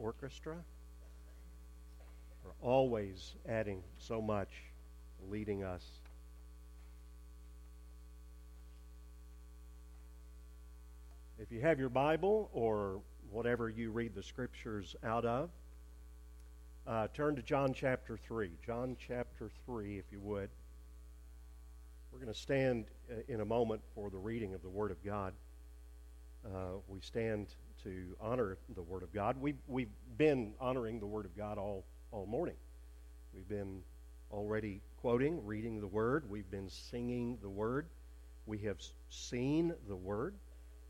orchestra are always adding so much, leading us. If you have your Bible or whatever you read the scriptures out of, uh, turn to John chapter 3. John chapter 3, if you would. We're going to stand uh, in a moment for the reading of the Word of God. Uh, we stand to honor the Word of God. We've, we've been honoring the Word of God all, all morning. We've been already quoting, reading the Word. We've been singing the Word. We have seen the Word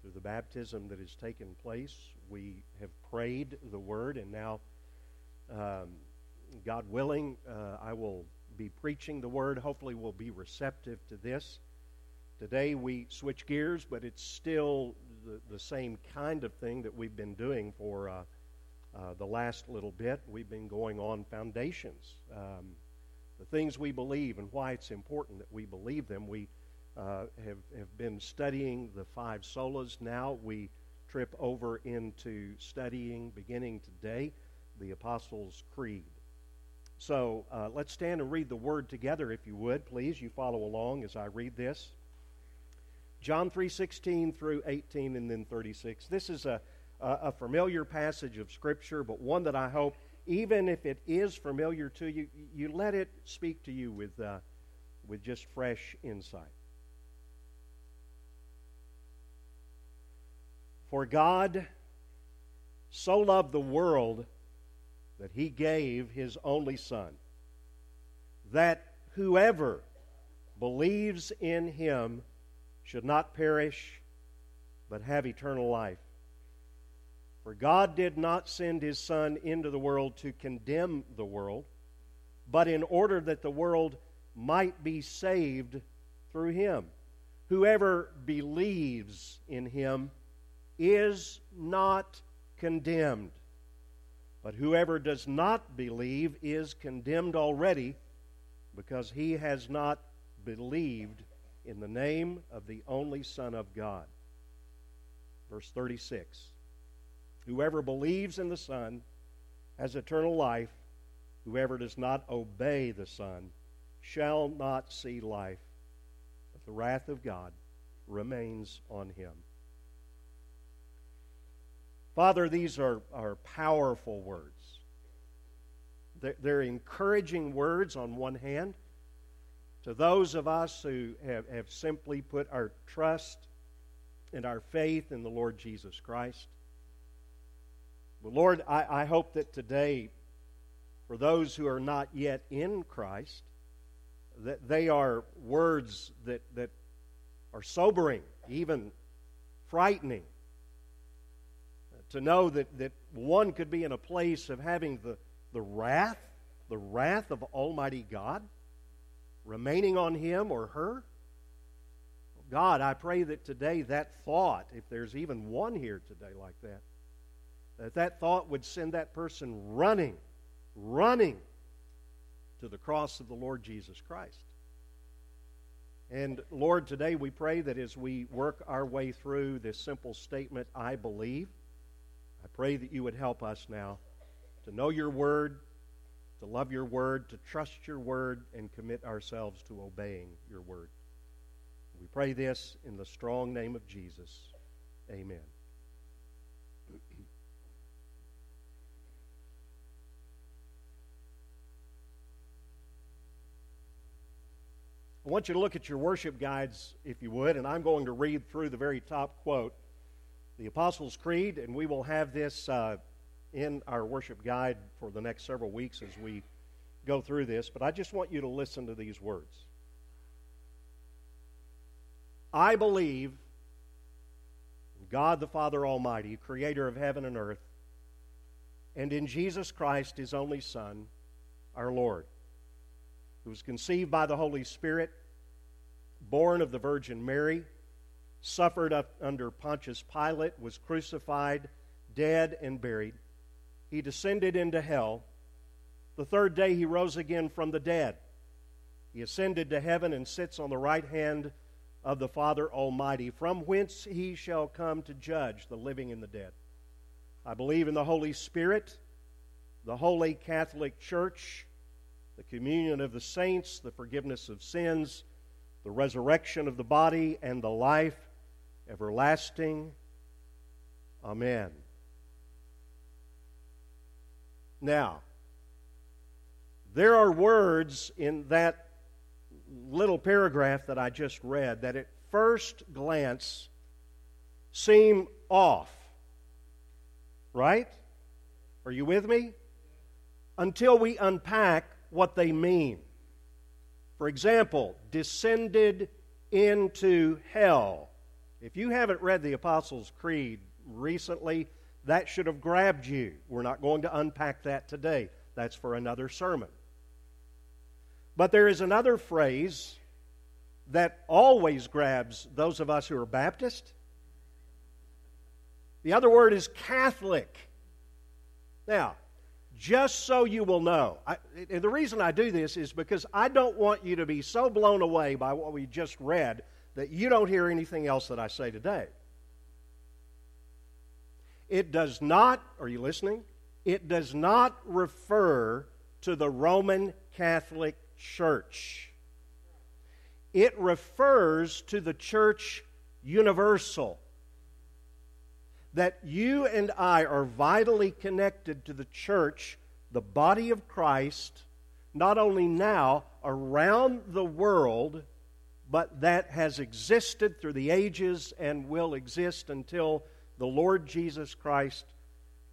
through the baptism that has taken place. We have prayed the Word, and now, um, God willing, uh, I will be preaching the Word. Hopefully, we'll be receptive to this. Today, we switch gears, but it's still the, the same kind of thing that we've been doing for uh, uh, the last little bit. We've been going on foundations, um, the things we believe, and why it's important that we believe them. We uh, have, have been studying the five solas. Now we trip over into studying, beginning today, the Apostles' Creed. So uh, let's stand and read the word together, if you would, please. You follow along as I read this. John 3:16 through 18 and then 36. This is a, a familiar passage of Scripture, but one that I hope, even if it is familiar to you, you let it speak to you with, uh, with just fresh insight. For God so loved the world that he gave his only Son, that whoever believes in him should not perish, but have eternal life. For God did not send his Son into the world to condemn the world, but in order that the world might be saved through him. Whoever believes in him is not condemned. But whoever does not believe is condemned already because he has not believed in the name of the only Son of God. Verse 36 Whoever believes in the Son has eternal life. Whoever does not obey the Son shall not see life, but the wrath of God remains on him. Father, these are, are powerful words. They're, they're encouraging words on one hand to those of us who have, have simply put our trust and our faith in the Lord Jesus Christ. But Lord, I, I hope that today, for those who are not yet in Christ, that they are words that, that are sobering, even frightening. To know that, that one could be in a place of having the, the wrath, the wrath of Almighty God remaining on him or her? God, I pray that today that thought, if there's even one here today like that, that that thought would send that person running, running to the cross of the Lord Jesus Christ. And Lord, today we pray that as we work our way through this simple statement, I believe, I pray that you would help us now to know your word, to love your word, to trust your word, and commit ourselves to obeying your word. We pray this in the strong name of Jesus. Amen. I want you to look at your worship guides, if you would, and I'm going to read through the very top quote, the Apostles' Creed, and we will have this uh, in our worship guide for the next several weeks as we go through this, but I just want you to listen to these words. I believe in God the Father Almighty, creator of heaven and earth, and in Jesus Christ, his only Son, our Lord, who was conceived by the Holy Spirit, born of the Virgin Mary, suffered under Pontius Pilate, was crucified, dead, and buried he descended into hell. The third day he rose again from the dead. He ascended to heaven and sits on the right hand of the Father Almighty, from whence he shall come to judge the living and the dead. I believe in the Holy Spirit, the Holy Catholic Church, the communion of the saints, the forgiveness of sins, the resurrection of the body, and the life everlasting. Amen. Now, there are words in that little paragraph that I just read that at first glance seem off. Right? Are you with me? Until we unpack what they mean. For example, descended into hell. If you haven't read the Apostles' Creed recently, that should have grabbed you. We're not going to unpack that today. That's for another sermon. But there is another phrase that always grabs those of us who are Baptist. The other word is Catholic. Now, just so you will know, I, the reason I do this is because I don't want you to be so blown away by what we just read that you don't hear anything else that I say today. It does not, are you listening? It does not refer to the Roman Catholic Church. It refers to the church universal. That you and I are vitally connected to the church, the body of Christ, not only now, around the world, but that has existed through the ages and will exist until the Lord Jesus Christ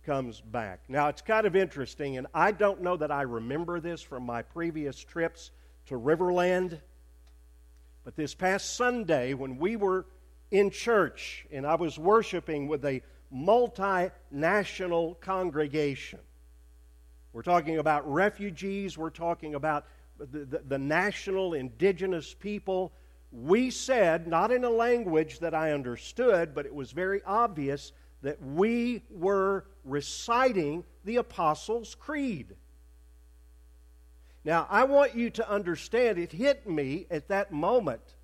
comes back. Now, it's kind of interesting, and I don't know that I remember this from my previous trips to Riverland, but this past Sunday, when we were in church and I was worshiping with a multinational congregation, we're talking about refugees, we're talking about the, the, the national indigenous people we said, not in a language that I understood, but it was very obvious that we were reciting the Apostles' Creed. Now, I want you to understand, it hit me at that moment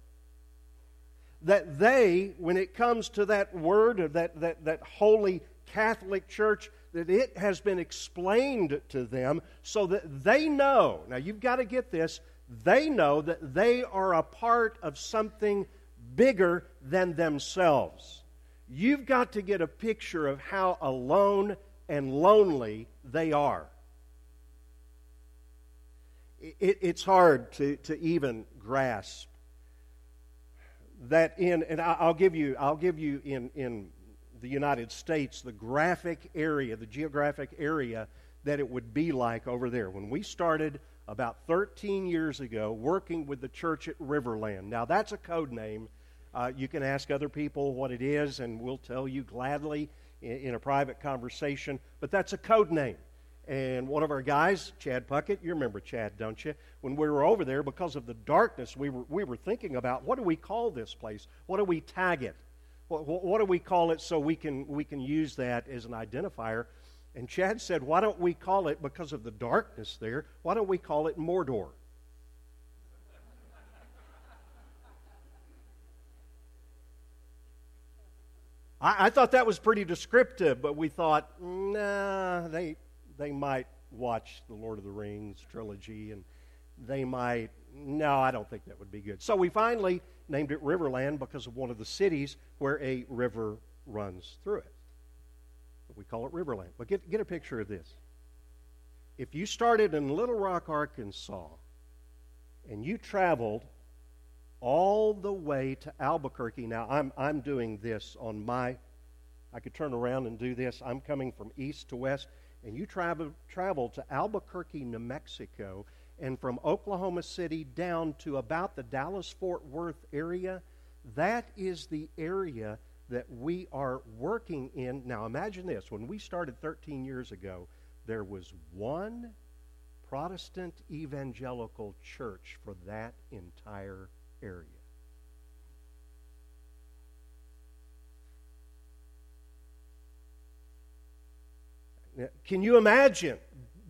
that they, when it comes to that word of that, that, that holy Catholic Church, that it has been explained to them so that they know. Now, you've got to get this they know that they are a part of something bigger than themselves. You've got to get a picture of how alone and lonely they are. It, it's hard to, to even grasp that in, and I'll give you, I'll give you in, in the United States the graphic area, the geographic area that it would be like over there. When we started about 13 years ago working with the church at Riverland. Now, that's a code name. Uh, you can ask other people what it is, and we'll tell you gladly in, in, a private conversation, but that's a code name. And one of our guys, Chad Puckett, you remember Chad, don't you? When we were over there, because of the darkness, we were, we were thinking about what do we call this place? What do we tag it? What, what, what do we call it so we can, we can use that as an identifier? And Chad said, Why don't we call it, because of the darkness there, why don't we call it Mordor? I, I thought that was pretty descriptive, but we thought, nah, they, they might watch the Lord of the Rings trilogy and they might, no, I don't think that would be good. So we finally named it Riverland because of one of the cities where a river runs through it. We call it Riverland. But get, get a picture of this. If you started in Little Rock, Arkansas, and you traveled all the way to Albuquerque, now I'm, I'm doing this on my, I could turn around and do this. I'm coming from east to west, and you travel, travel to Albuquerque, New Mexico, and from Oklahoma City down to about the Dallas Fort Worth area, that is the area that we are working in. Now, imagine this when we started 13 years ago, there was one Protestant evangelical church for that entire area. Can you imagine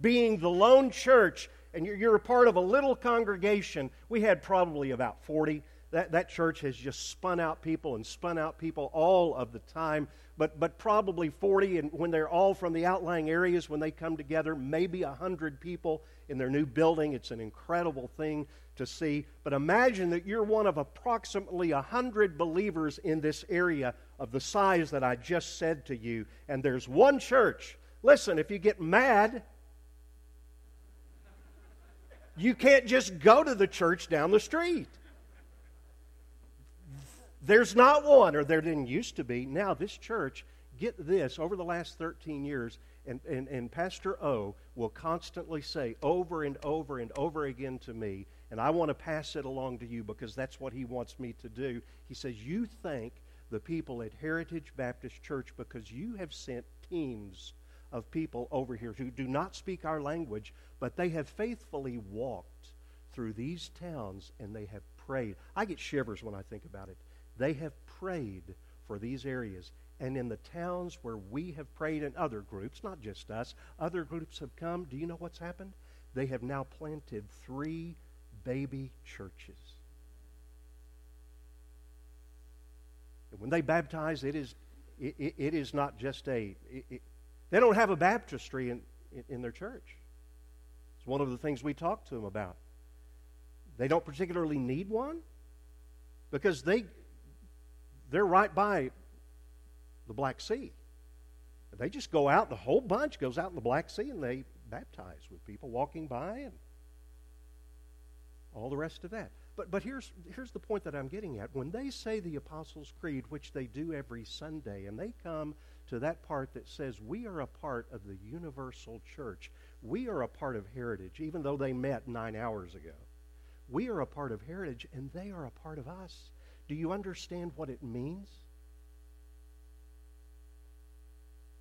being the lone church and you're, a part of a little congregation? We had probably about 40 that, that church has just spun out people and spun out people all of the time. But, but probably 40, and when they're all from the outlying areas, when they come together, maybe 100 people in their new building. It's an incredible thing to see. But imagine that you're one of approximately 100 believers in this area of the size that I just said to you, and there's one church. Listen, if you get mad, you can't just go to the church down the street. There's not one, or there didn't used to be. Now, this church, get this, over the last 13 years, and, and, and Pastor O will constantly say over and over and over again to me, and I want to pass it along to you because that's what he wants me to do. He says, You thank the people at Heritage Baptist Church because you have sent teams of people over here who do not speak our language, but they have faithfully walked through these towns and they have prayed. I get shivers when I think about it. They have prayed for these areas. And in the towns where we have prayed, and other groups, not just us, other groups have come. Do you know what's happened? They have now planted three baby churches. And when they baptize, it is, it, it, it is not just a. It, they don't have a baptistry in, in, in their church. It's one of the things we talk to them about. They don't particularly need one because they they're right by the Black Sea. They just go out, the whole bunch goes out in the Black Sea and they baptize with people walking by and all the rest of that. But, but here's, here's the point that I'm getting at. When they say the Apostles' Creed, which they do every Sunday, and they come to that part that says, We are a part of the universal church, we are a part of heritage, even though they met nine hours ago. We are a part of heritage, and they are a part of us. Do you understand what it means?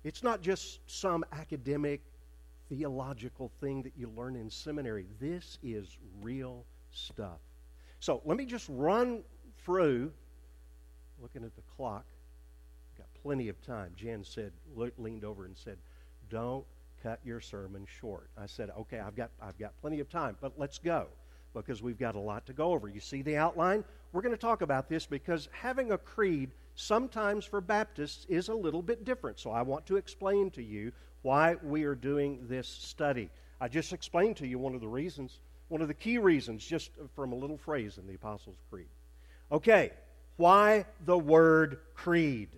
It's not just some academic, theological thing that you learn in seminary. This is real stuff. So let me just run through, looking at the clock. Got plenty of time. Jan said, leaned over and said, "Don't cut your sermon short." I said, "Okay, I've got I've got plenty of time, but let's go." Because we've got a lot to go over. You see the outline? We're going to talk about this because having a creed sometimes for Baptists is a little bit different. So I want to explain to you why we are doing this study. I just explained to you one of the reasons, one of the key reasons, just from a little phrase in the Apostles' Creed. Okay, why the word creed?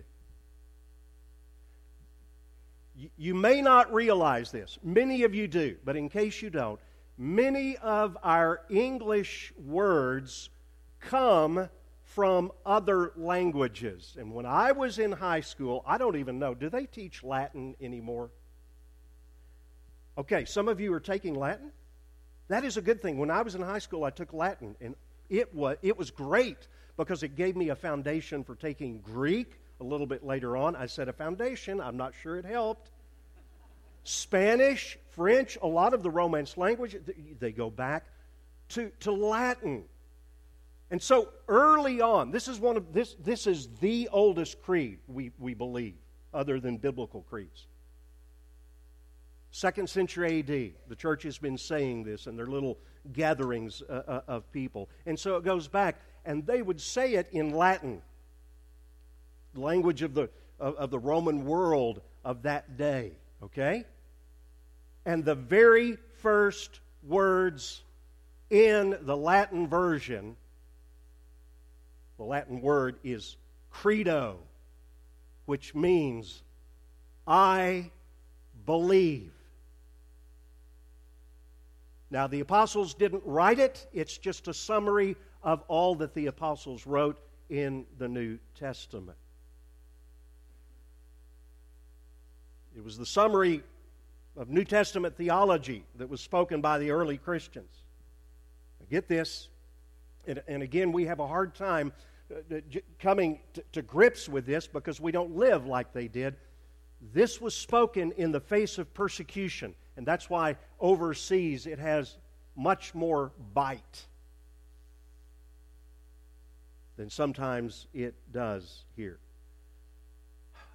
You may not realize this. Many of you do, but in case you don't, many of our English words come from other languages. And when I was in high school, I don't even know, do they teach Latin anymore? Okay, some of you are taking Latin. That is a good thing. When I was in high school, I took Latin, and it was, it was great because it gave me a foundation for taking Greek a little bit later on. I said a foundation, I'm not sure it helped. Spanish, French, a lot of the Romance language, they go back to, to Latin. And so early on, this is one of this this is the oldest creed we, we believe, other than biblical creeds. Second century AD, the church has been saying this in their little gatherings uh, uh, of people. And so it goes back, and they would say it in Latin, the language of the, of, of the Roman world of that day. Okay? And the very first words in the Latin version, the Latin word is credo, which means I believe. Now, the apostles didn't write it, it's just a summary of all that the apostles wrote in the New Testament. It was the summary of New Testament theology that was spoken by the early Christians. Get this, and, and again, we have a hard time uh, coming to, to grips with this because we don't live like they did. This was spoken in the face of persecution, and that's why overseas it has much more bite than sometimes it does here.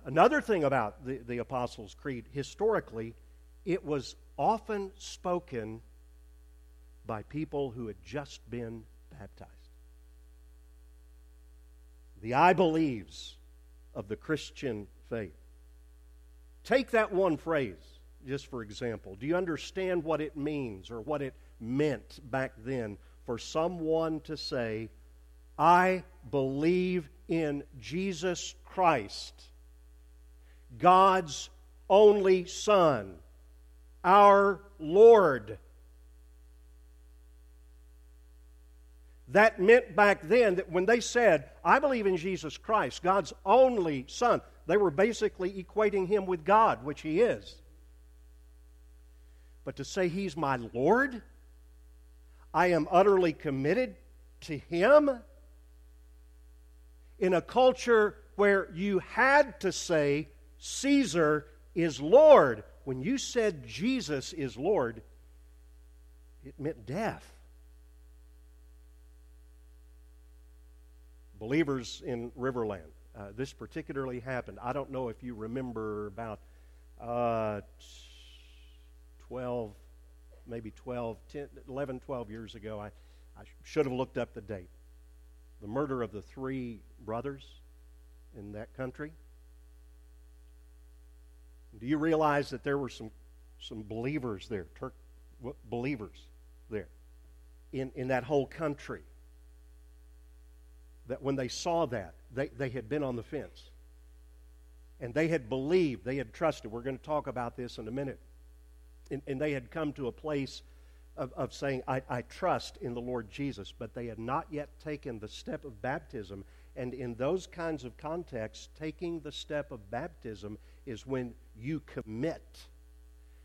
Another thing about the, the Apostles' Creed, historically, it was often spoken by people who had just been baptized. the I believes of the Christian faith. Take that one phrase, just for example. Do you understand what it means or what it meant back then for someone to say, I believe in Jesus Christ, God's only Son, our Lord? That meant back then that when they said, I believe in Jesus Christ, God's only Son, they were basically equating him with God, which he is. But to say he's my Lord, I am utterly committed to him in a culture where you had to say Caesar is Lord. When you said Jesus is Lord, it meant death. believers in Riverland. Uh, this particularly happened. I don't know if you remember about uh, 12, maybe 12, 10, 11, 12 years ago. I, I should have looked up the date. The murder of the three brothers in that country. Do you realize that there were some, some believers there, Turk believers there, in, in that whole country? that when they saw that, they, they had been on the fence. And they had believed, they had trusted. We're going to talk about this in a minute. And, and they had come to a place of, of saying, I, I trust in the Lord Jesus, but they had not yet taken the step of baptism. And in those kinds of contexts, taking the step of baptism is when you commit.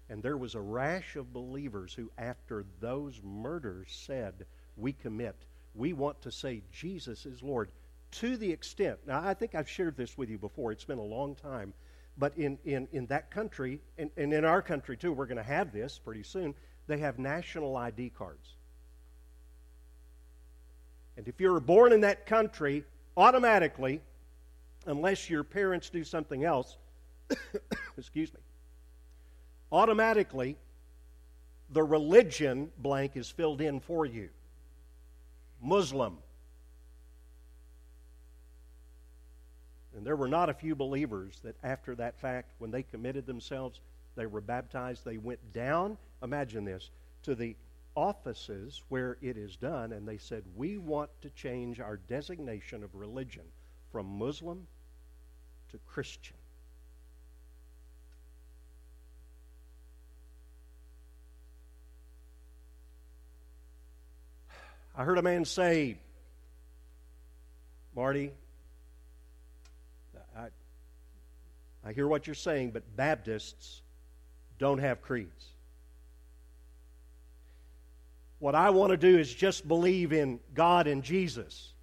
And there was a rash of believers who, after those murders, said, We commit we want to say Jesus is Lord to the extent. Now, I think I've shared this with you before. It's been a long time. But in, in, in that country, and, and in our country too, we're going to have this pretty soon, they have national ID cards. And if you're born in that country, automatically, unless your parents do something else, excuse me, automatically, the religion blank is filled in for you. Muslim. And there were not a few believers that, after that fact, when they committed themselves, they were baptized. They went down, imagine this, to the offices where it is done, and they said, We want to change our designation of religion from Muslim to Christian. I heard a man say, Marty, I, I hear what you're saying, but Baptists don't have creeds. What I want to do is just believe in God and Jesus.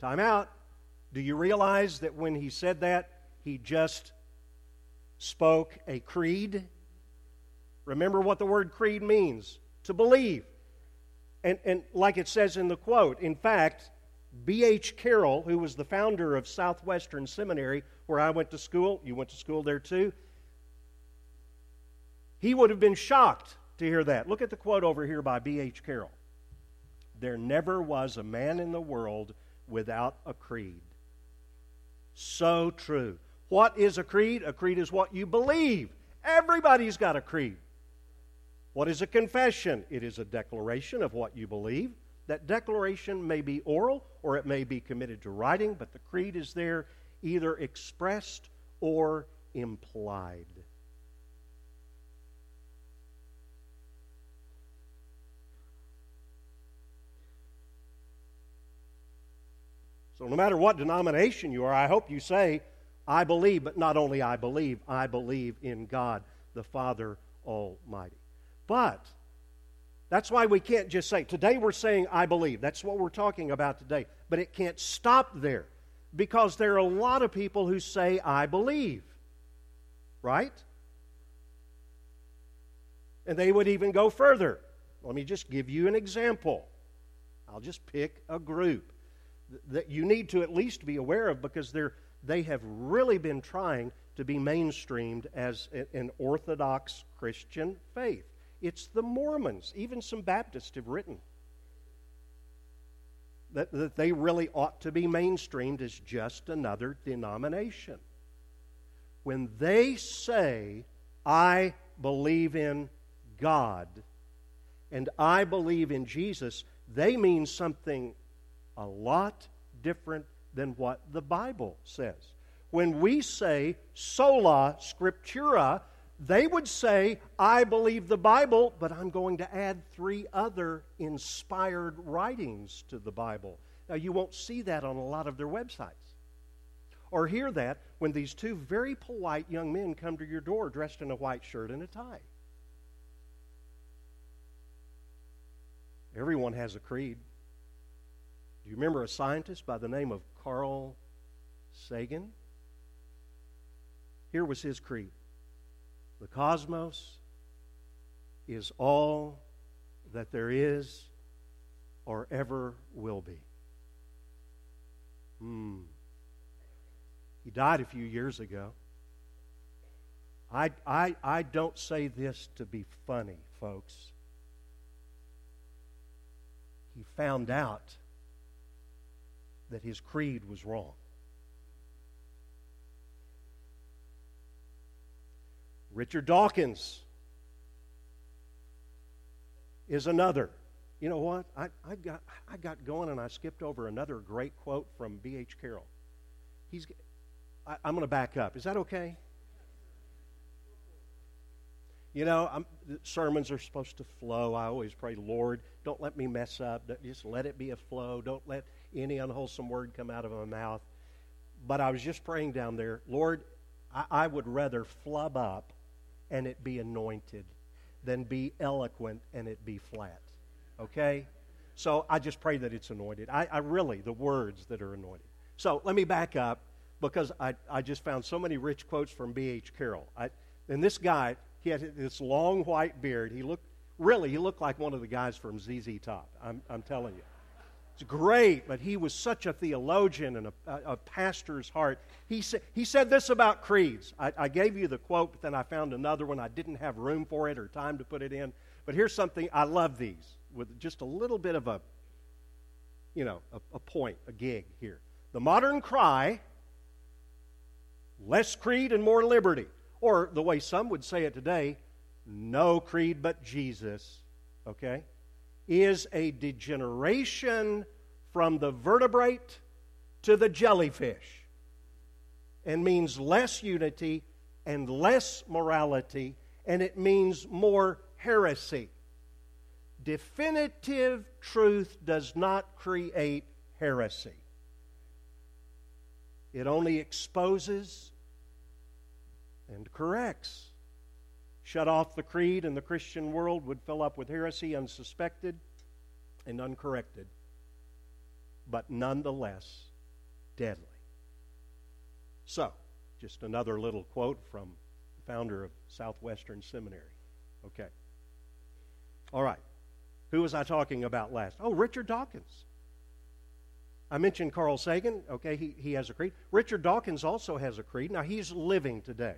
Time out. Do you realize that when he said that, he just spoke a creed? Remember what the word creed means to believe. And, and like it says in the quote, in fact, B.H. Carroll, who was the founder of Southwestern Seminary, where I went to school, you went to school there too, he would have been shocked to hear that. Look at the quote over here by B.H. Carroll. There never was a man in the world without a creed. So true. What is a creed? A creed is what you believe. Everybody's got a creed. What is a confession? It is a declaration of what you believe. That declaration may be oral or it may be committed to writing, but the creed is there either expressed or implied. So, no matter what denomination you are, I hope you say, I believe, but not only I believe, I believe in God the Father Almighty. But that's why we can't just say, today we're saying, I believe. That's what we're talking about today. But it can't stop there because there are a lot of people who say, I believe. Right? And they would even go further. Let me just give you an example. I'll just pick a group that you need to at least be aware of because they're, they have really been trying to be mainstreamed as an Orthodox Christian faith. It's the Mormons. Even some Baptists have written. that, that they really ought to be mainstreamed as just another denomination. When they say, I believe in God and I believe in Jesus, they mean something a lot different than what the Bible says. When we say sola scriptura, they would say, I believe the Bible, but I'm going to add three other inspired writings to the Bible. Now, you won't see that on a lot of their websites. Or hear that when these two very polite young men come to your door dressed in a white shirt and a tie. Everyone has a creed. Do you remember a scientist by the name of Carl Sagan? Here was his creed The cosmos is all that there is or ever will be. Hmm. He died a few years ago. I, I, I don't say this to be funny, folks. He found out that his creed was wrong. Richard Dawkins is another. You know what? I, I, got, I got going and I skipped over another great quote from B.H. Carroll. He's, I, am going to back up. Is that okay? You know, I'm, sermons are supposed to flow. I always pray, Lord, don't let me mess up. Just let it be a flow. Don't let any unwholesome word come out of my mouth. But I was just praying down there, Lord, I, I would rather flub up and it be anointed than be eloquent and it be flat. Okay? So I just pray that it's anointed. I, I really, the words that are anointed. So let me back up because I, I just found so many rich quotes from B.H. Carroll. I, and this guy, he had this long white beard. He looked, really, he looked like one of the guys from ZZ Top. I'm, I'm telling you. It's great, but he was such a theologian and a, a, pastor's heart. He, sa- he said this about creeds. I, I gave you the quote, but then I found another one. I didn't have room for it or time to put it in. But here's something I love these with just a little bit of a, you know, a, a point, a gig here. The modern cry less creed and more liberty. Or the way some would say it today, no creed but Jesus, okay, is a degeneration from the vertebrate to the jellyfish and means less unity and less morality, and it means more heresy. Definitive truth does not create heresy. It only exposes and corrects. Shut off the creed, and the Christian world would fill up with heresy unsuspected and uncorrected, but nonetheless deadly. So, just another little quote from the founder of Southwestern Seminary. Okay. All right. Who was I talking about last? Oh, Richard Dawkins. I mentioned Carl Sagan. Okay, he, he has a creed. Richard Dawkins also has a creed. Now, he's living today.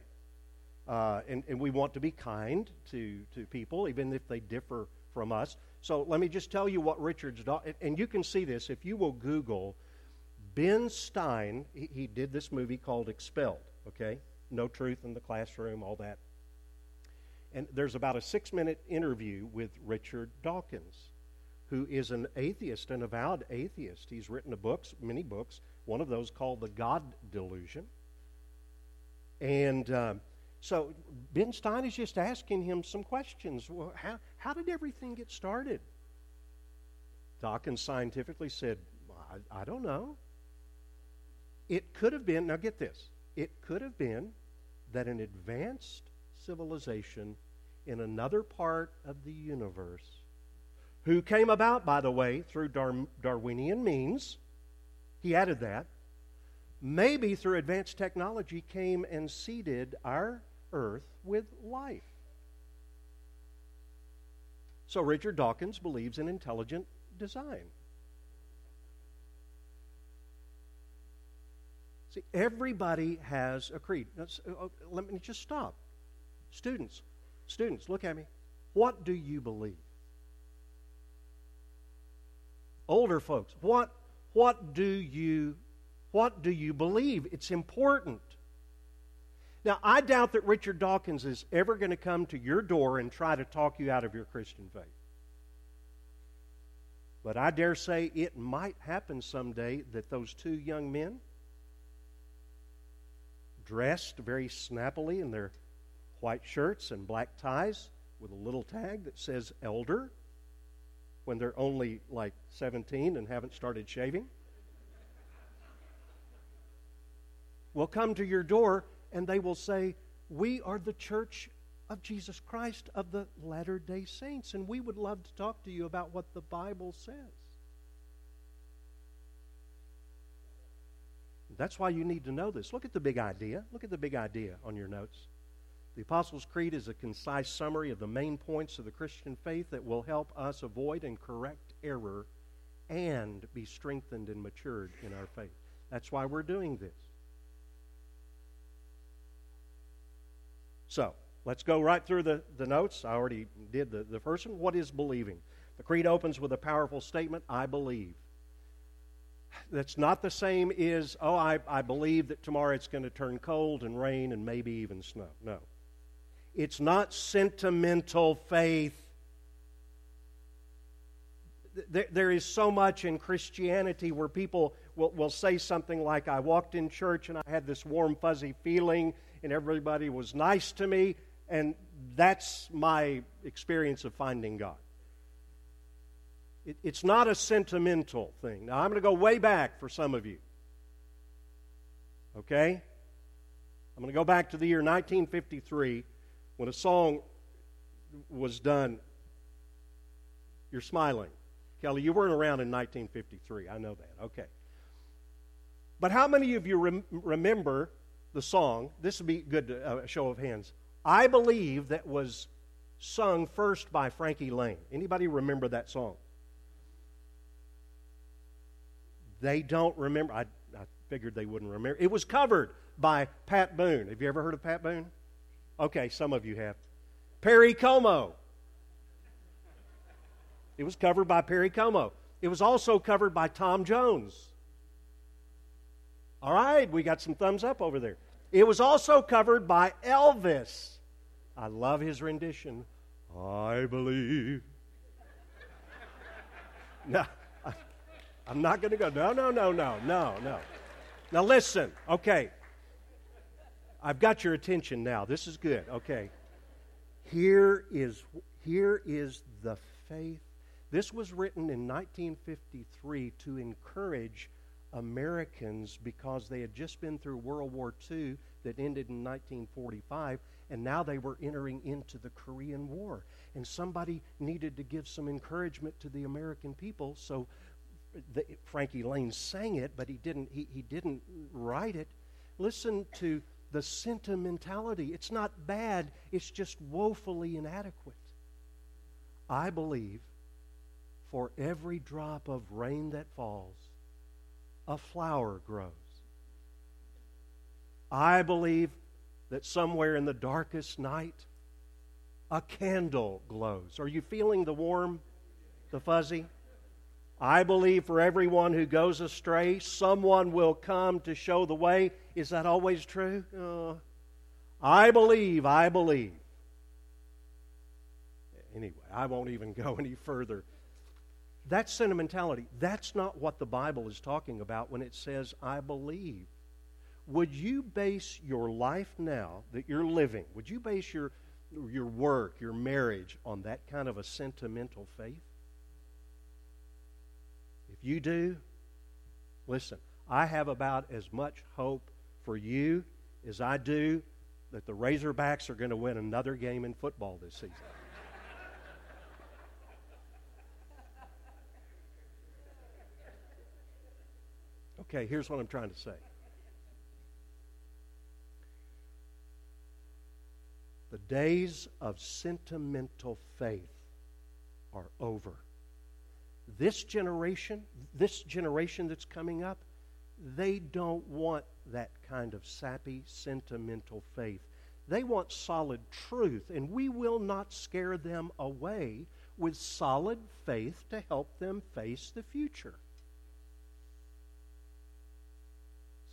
Uh, and, and we want to be kind to, to people, even if they differ from us. So let me just tell you what Richard's. And you can see this if you will Google Ben Stein. He, he did this movie called Expelled, okay? No truth in the classroom, all that. And there's about a six minute interview with Richard Dawkins who is an atheist, an avowed atheist. He's written a books, many books, one of those called The God Delusion. And um, so Ben Stein is just asking him some questions. Well, how, how did everything get started? Dawkins scientifically said, I, I don't know. It could have been, now get this, it could have been that an advanced civilization in another part of the universe who came about, by the way, through Dar- Darwinian means. He added that. Maybe through advanced technology came and seeded our earth with life. So Richard Dawkins believes in intelligent design. See, everybody has a creed. Uh, uh, let me just stop. Students, students, look at me. What do you believe? Older folks, what, what do you what do you believe? It's important. Now, I doubt that Richard Dawkins is ever going to come to your door and try to talk you out of your Christian faith. But I dare say it might happen someday that those two young men, dressed very snappily in their white shirts and black ties with a little tag that says elder, when they're only like 17 and haven't started shaving, will come to your door and they will say, We are the church of Jesus Christ of the Latter day Saints, and we would love to talk to you about what the Bible says. That's why you need to know this. Look at the big idea. Look at the big idea on your notes. The Apostles' Creed is a concise summary of the main points of the Christian faith that will help us avoid and correct error and be strengthened and matured in our faith. That's why we're doing this. So, let's go right through the, the notes. I already did the, the first one. What is believing? The creed opens with a powerful statement I believe. That's not the same as, oh, I, I believe that tomorrow it's going to turn cold and rain and maybe even snow. No. It's not sentimental faith. There, there is so much in Christianity where people will, will say something like, I walked in church and I had this warm, fuzzy feeling and everybody was nice to me, and that's my experience of finding God. It, it's not a sentimental thing. Now, I'm going to go way back for some of you. Okay? I'm going to go back to the year 1953 when a song was done. You're smiling. Kelly, you weren't around in 1953. I know that. Okay. But how many of you rem- remember the song, this would be good to, uh, show of hands. I believe that was sung first by Frankie Laine. Anybody remember that song? They don't remember. I, I figured they wouldn't remember. It was covered by Pat Boone. Have you ever heard of Pat Boone? Okay, some of you have. Perry Como. It was covered by Perry Como. It was also covered by Tom Jones. All right, we got some thumbs up over there. It was also covered by Elvis. I love his rendition. I believe. no, I, I'm not going to go. No, no, no, no, no, no. Now listen, okay. I've got your attention now. This is good. Okay. Here is here is the faith. This was written in 1953 to encourage Americans because they had just been through World War II that ended in 1945, and now they were entering into the Korean War. And somebody needed to give some encouragement to the American people, so the, Frankie Laine sang it, but he didn't, he, he didn't write it. Listen to the sentimentality. It's not bad, it's just woefully inadequate. I believe for every drop of rain that falls, a flower grows. I believe that somewhere in the darkest night, a candle glows. Are you feeling the warm, the fuzzy? I believe for everyone who goes astray, someone will come to show the way. Is that always true? Uh, I believe, I believe. Anyway, I won't even go any further that's sentimentality. That's not what the Bible is talking about when it says, I believe. Would you base your life now that you're living, would you base your, your work, your marriage on that kind of a sentimental faith? If you do, listen, I have about as much hope for you as I do that the Razorbacks are going to win another game in football this season. Okay, here's what I'm trying to say. The days of sentimental faith are over. This generation, this generation that's coming up, they don't want that kind of sappy, sentimental faith. They want solid truth, and we will not scare them away with solid faith to help them face the future.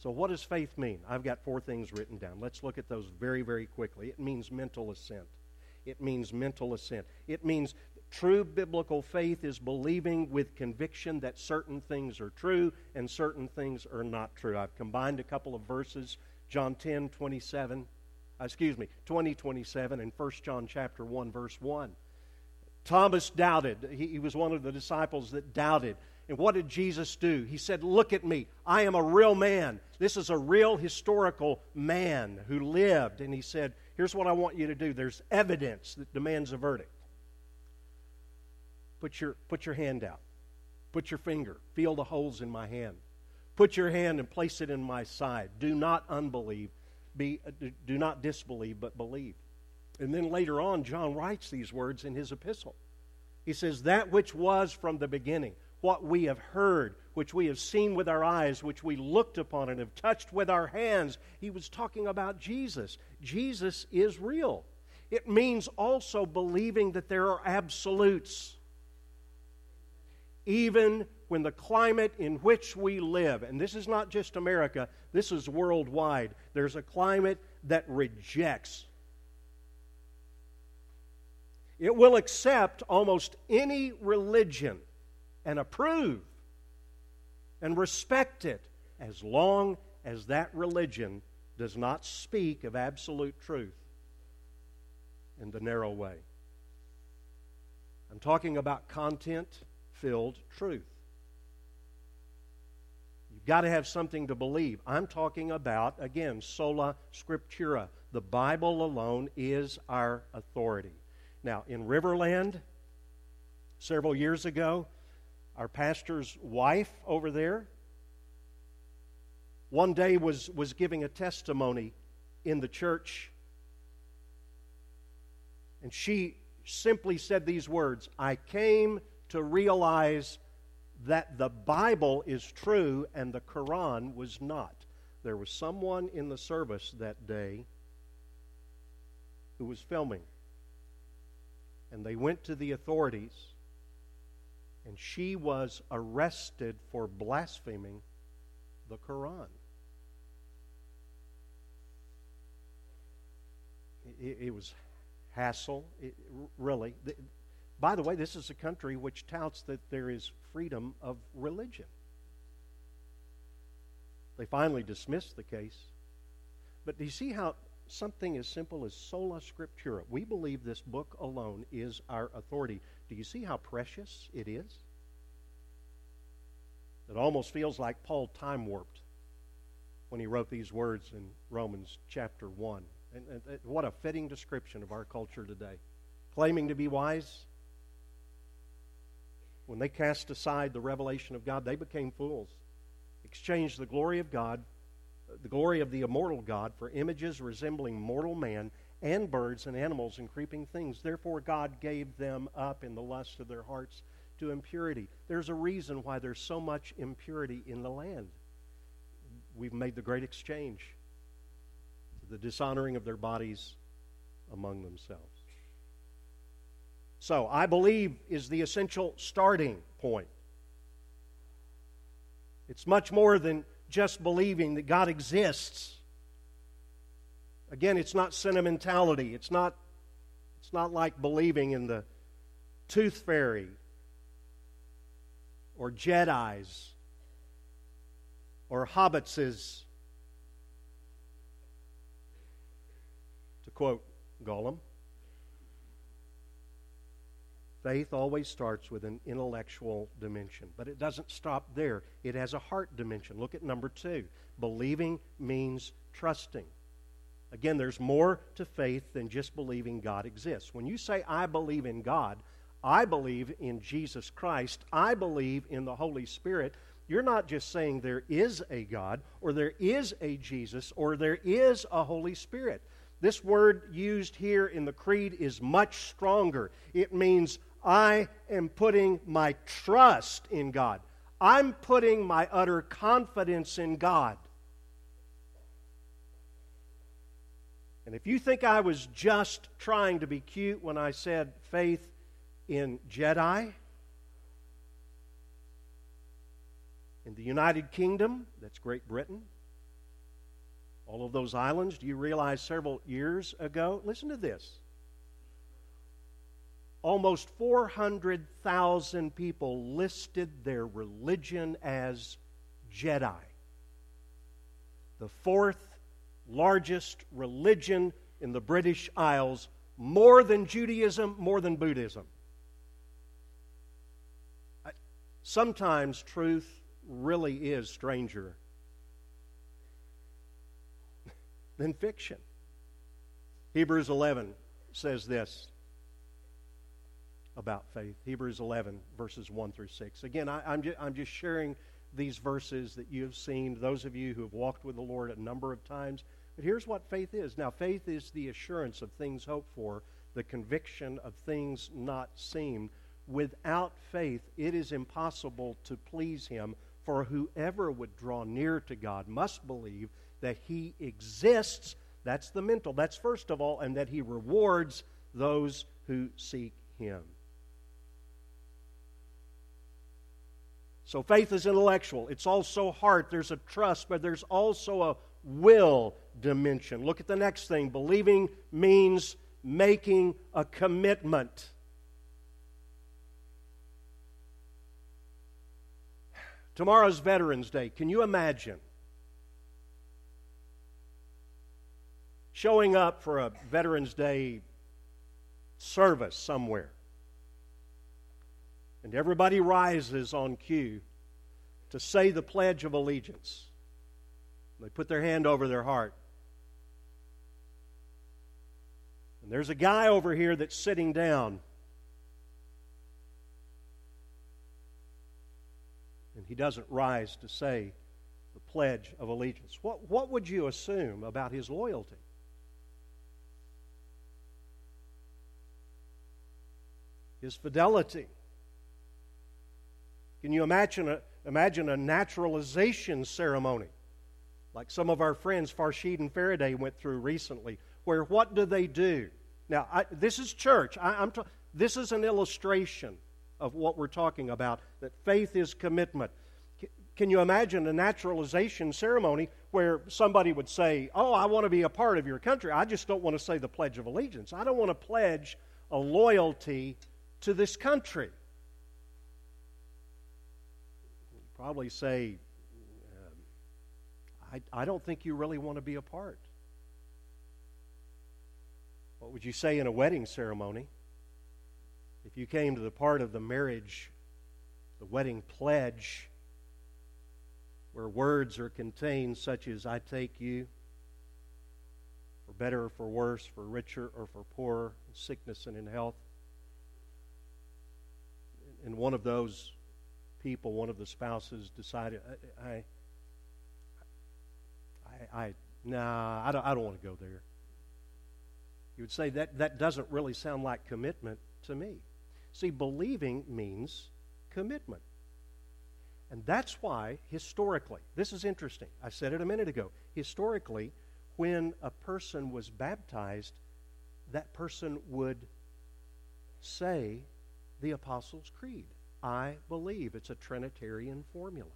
So, what does faith mean? I've got four things written down. Let's look at those very, very quickly. It means mental assent. It means mental assent. It means true biblical faith is believing with conviction that certain things are true and certain things are not true. I've combined a couple of verses John 10, 27, uh, excuse me, 20, 27, and 1 John chapter 1, verse 1. Thomas doubted. He, he was one of the disciples that doubted. And what did Jesus do? He said, Look at me. I am a real man. This is a real historical man who lived. And he said, Here's what I want you to do. There's evidence that demands a verdict. Put your, put your hand out. Put your finger. Feel the holes in my hand. Put your hand and place it in my side. Do not unbelieve. Be, uh, do not disbelieve, but believe. And then later on, John writes these words in his epistle. He says, That which was from the beginning, what we have heard, which we have seen with our eyes, which we looked upon and have touched with our hands. He was talking about Jesus. Jesus is real. It means also believing that there are absolutes. Even when the climate in which we live, and this is not just America, this is worldwide, there's a climate that rejects. It will accept almost any religion and approve and respect it as long as that religion does not speak of absolute truth in the narrow way. I'm talking about content filled truth. You've got to have something to believe. I'm talking about, again, sola scriptura. The Bible alone is our authority. Now, in Riverland, several years ago, our pastor's wife over there one day was, was giving a testimony in the church. And she simply said these words I came to realize that the Bible is true and the Quran was not. There was someone in the service that day who was filming. And they went to the authorities, and she was arrested for blaspheming the Quran. It, it was hassle, it, really. By the way, this is a country which touts that there is freedom of religion. They finally dismissed the case. But do you see how something as simple as sola scriptura, we believe this book alone is our authority. Do you see how precious it is? It almost feels like Paul time warped when he wrote these words in Romans chapter 1. And, and, and what a fitting description of our culture today. Claiming to be wise, when they cast aside the revelation of God, they became fools. Exchanged the glory of God, the glory of the immortal God, for images resembling mortal man and birds and animals and creeping things. Therefore, God gave them up in the lust of their hearts to impurity. There's a reason why there's so much impurity in the land. We've made the great exchange the dishonoring of their bodies among themselves. So, I believe is the essential starting point. It's much more than just believing that God exists. Again, it's not sentimentality. It's not, it's not like believing in the tooth fairy or Jedi's or hobbitses To quote Gollum. Faith always starts with an intellectual dimension, but it doesn't stop there. It has a heart dimension. Look at number two. Believing means trusting. Again, there's more to faith than just believing God exists. When you say, I believe in God, I believe in Jesus Christ, I believe in the Holy Spirit, you're not just saying there is a God, or there is a Jesus, or there is a Holy Spirit. This word used here in the creed is much stronger. It means I am putting my trust in God. I'm putting my utter confidence in God. And if you think I was just trying to be cute when I said faith in Jedi, in the United Kingdom, that's Great Britain, all of those islands. Do you realize several years ago? Listen to this. Almost 400,000 people listed their religion as Jedi. The fourth largest religion in the British Isles, more than Judaism, more than Buddhism. Sometimes truth really is stranger than fiction. Hebrews 11 says this about faith. Hebrews 11, verses 1 through 6. Again, I, am just, I'm just sharing these verses that you have seen, those of you who have walked with the Lord a number of times. But here's what faith is. Now, faith is the assurance of things hoped for, the conviction of things not seen. Without faith, it is impossible to please Him, for whoever would draw near to God must believe that He exists. That's the mental. That's first of all, and that He rewards those who seek Him. So faith is intellectual. It's also heart. There's a trust, but there's also a will dimension. Look at the next thing. Believing means making a commitment. Tomorrow's Veterans Day. Can you imagine showing up for a Veterans Day service somewhere? And everybody rises on cue to say the Pledge of Allegiance. They put their hand over their heart. And there's a guy over here that's sitting down. And he doesn't rise to say the Pledge of Allegiance. What, what would you assume about his loyalty? His fidelity. Can you imagine a, imagine a naturalization ceremony like some of our friends Farshid and Faraday went through recently, where what do they do? Now, I, this is church. I, am this is an illustration of what we're talking about that faith is commitment. C- can you imagine a naturalization ceremony where somebody would say, Oh, I want to be a part of your country. I just don't want to say the Pledge of Allegiance. I don't want to pledge a loyalty to this country probably say, um, I, I don't think you really want to be a part. What would you say in a wedding ceremony? If you came to the part of the marriage, the wedding pledge, where words are contained such as, I take you, for better or for worse, for richer or for poorer, in sickness and in health. In one of those people, one of the spouses decided, I, I, I, I nah, I don't, I don't want to go there. You would say that that doesn't really sound like commitment to me. See, believing means commitment. And that's why, historically, this is interesting. I said it a minute ago. Historically, when a person was baptized, that person would say the Apostles' Creed. I believe. It's a Trinitarian formula.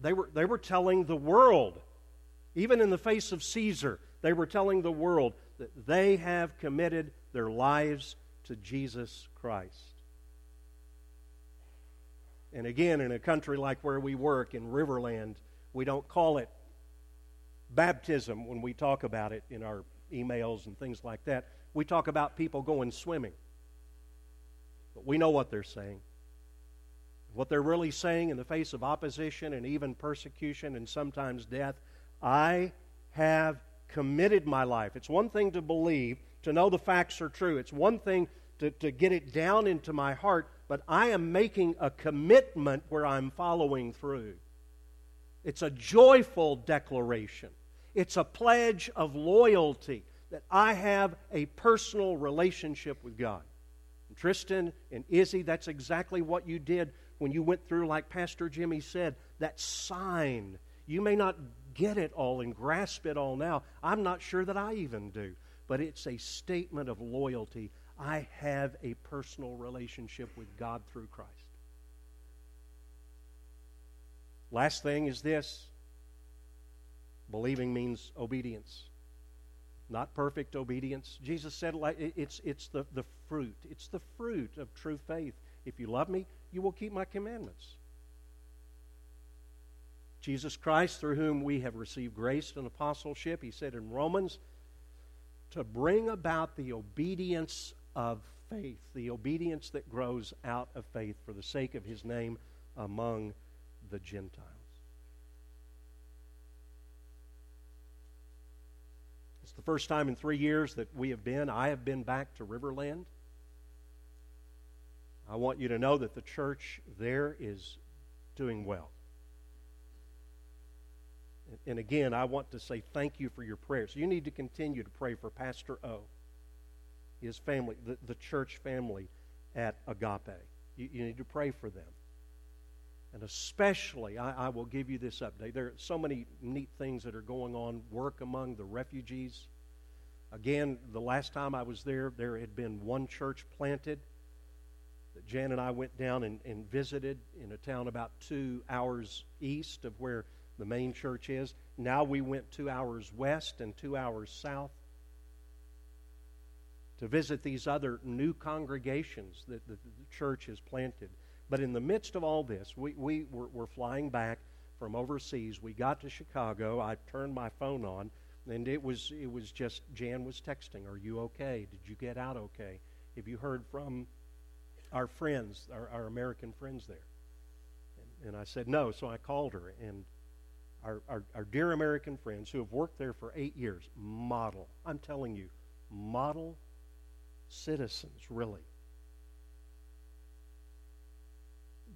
They were, they were telling the world, even in the face of Caesar, they were telling the world that they have committed their lives to Jesus Christ. And again, in a country like where we work, in Riverland, we don't call it baptism when we talk about it in our emails and things like that. We talk about people going swimming. But we know what they're saying. What they're really saying in the face of opposition and even persecution and sometimes death I have committed my life. It's one thing to believe, to know the facts are true. It's one thing to, to get it down into my heart, but I am making a commitment where I'm following through. It's a joyful declaration, it's a pledge of loyalty that I have a personal relationship with God. Tristan and Izzy, that's exactly what you did when you went through, like Pastor Jimmy said, that sign. You may not get it all and grasp it all now. I'm not sure that I even do. But it's a statement of loyalty. I have a personal relationship with God through Christ. Last thing is this Believing means obedience, not perfect obedience. Jesus said it's, it's the, the fruit. It's the fruit of true faith. If you love me, you will keep my commandments. Jesus Christ, through whom we have received grace and apostleship, he said in Romans, to bring about the obedience of faith, the obedience that grows out of faith for the sake of his name among the Gentiles. It's the first time in three years that we have been, I have been back to Riverland. I want you to know that the church there is doing well. And again, I want to say thank you for your prayers. You need to continue to pray for Pastor O, his family, the, the church family at Agape. You, you need to pray for them. And especially, I, I, will give you this update. There are so many neat things that are going on. Work among the refugees. Again, the last time I was there, there had been one church planted that Jan and I went down and, and visited in a town about two hours east of where the main church is. Now we went two hours west and two hours south to visit these other new congregations that the, the church has planted. But in the midst of all this, we, we were, were flying back from overseas. We got to Chicago. I turned my phone on, and it was, it was just Jan was texting, Are you okay? Did you get out okay? Have you heard from our friends, our, our American friends there? And, and I said, No. So I called her, and our, our, our dear American friends who have worked there for eight years, model, I'm telling you, model citizens, really.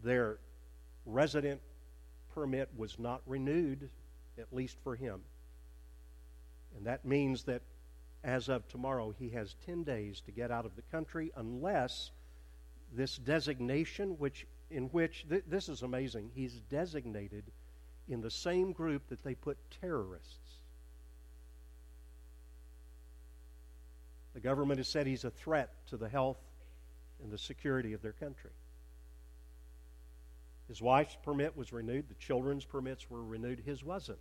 Their resident permit was not renewed, at least for him. And that means that as of tomorrow, he has 10 days to get out of the country unless this designation, which in which th- this is amazing, he's designated in the same group that they put terrorists. The government has said he's a threat to the health and the security of their country. His wife's permit was renewed, the children's permits were renewed, his wasn't.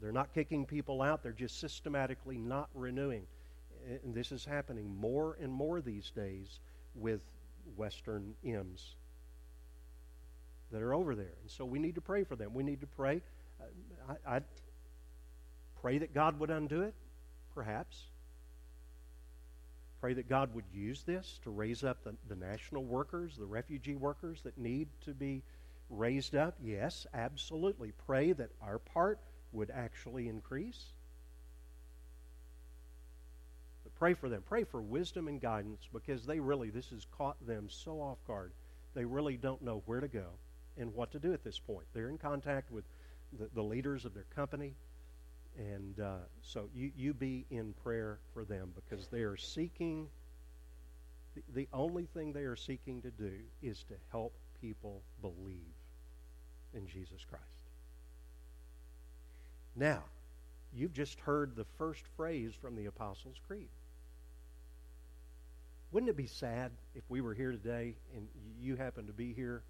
They're not kicking people out, they're just systematically not renewing. And this is happening more and more these days with Western M's that are over there. And so we need to pray for them. We need to pray. Uh, I, I pray that God would undo it, perhaps. Pray that God would use this to raise up the, the national workers, the refugee workers that need to be raised up. Yes, absolutely. Pray that our part would actually increase. But pray for them. Pray for wisdom and guidance because they really, this has caught them so off guard. They really don't know where to go and what to do at this point. They're in contact with the, the leaders of their company. And uh, so you, you be in prayer for them because they are seeking, the, the only thing they are seeking to do is to help people believe in Jesus Christ. Now, you've just heard the first phrase from the Apostles' Creed. Wouldn't it be sad if we were here today and you happen to be here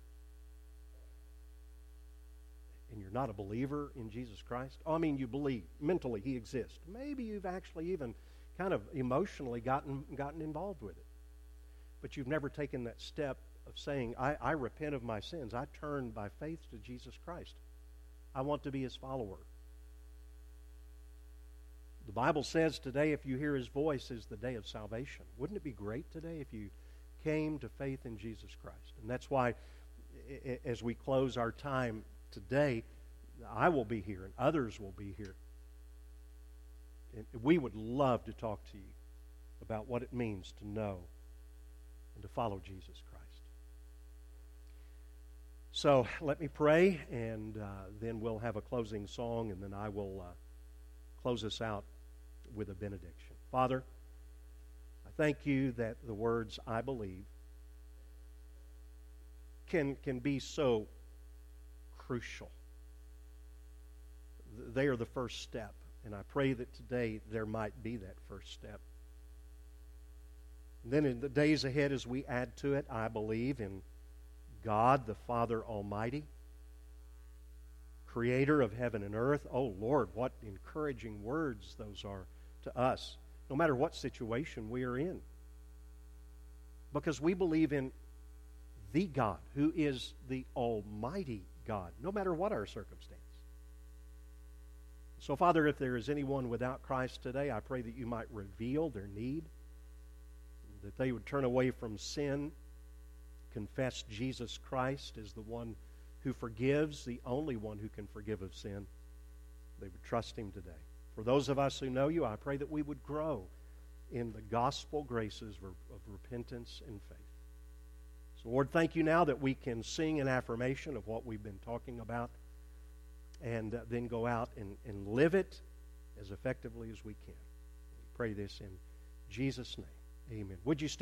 and you're not a believer in Jesus Christ, oh, I mean, you believe mentally he exists. Maybe you've actually even kind of emotionally gotten, gotten involved with it. But you've never taken that step of saying, I, I repent of my sins. I turn by faith to Jesus Christ. I want to be his follower. The Bible says today, if you hear his voice, is the day of salvation. Wouldn't it be great today if you came to faith in Jesus Christ? And that's why, as we close our time today, I will be here and others will be here. And we would love to talk to you about what it means to know and to follow Jesus Christ. So let me pray, and uh, then we'll have a closing song, and then I will uh, close us out with a benediction. Father, I thank you that the words I believe can, can be so crucial. They are the first step. And I pray that today there might be that first step. And then in the days ahead, as we add to it, I believe in God the Father Almighty, creator of heaven and earth. Oh, Lord, what encouraging words those are to us, no matter what situation we are in. Because we believe in the God who is the Almighty God, no matter what our circumstance. So, Father, if there is anyone without Christ today, I pray that you might reveal their need, that they would turn away from sin, confess Jesus Christ as the one who forgives, the only one who can forgive of sin. They would trust him today. For those of us who know you, I pray that we would grow in the gospel graces of, repentance and faith. Lord, thank you now that we can sing an affirmation of what we've been talking about and uh, then go out and, and live it as effectively as we can. We pray this in Jesus' name. Amen. Would you stand?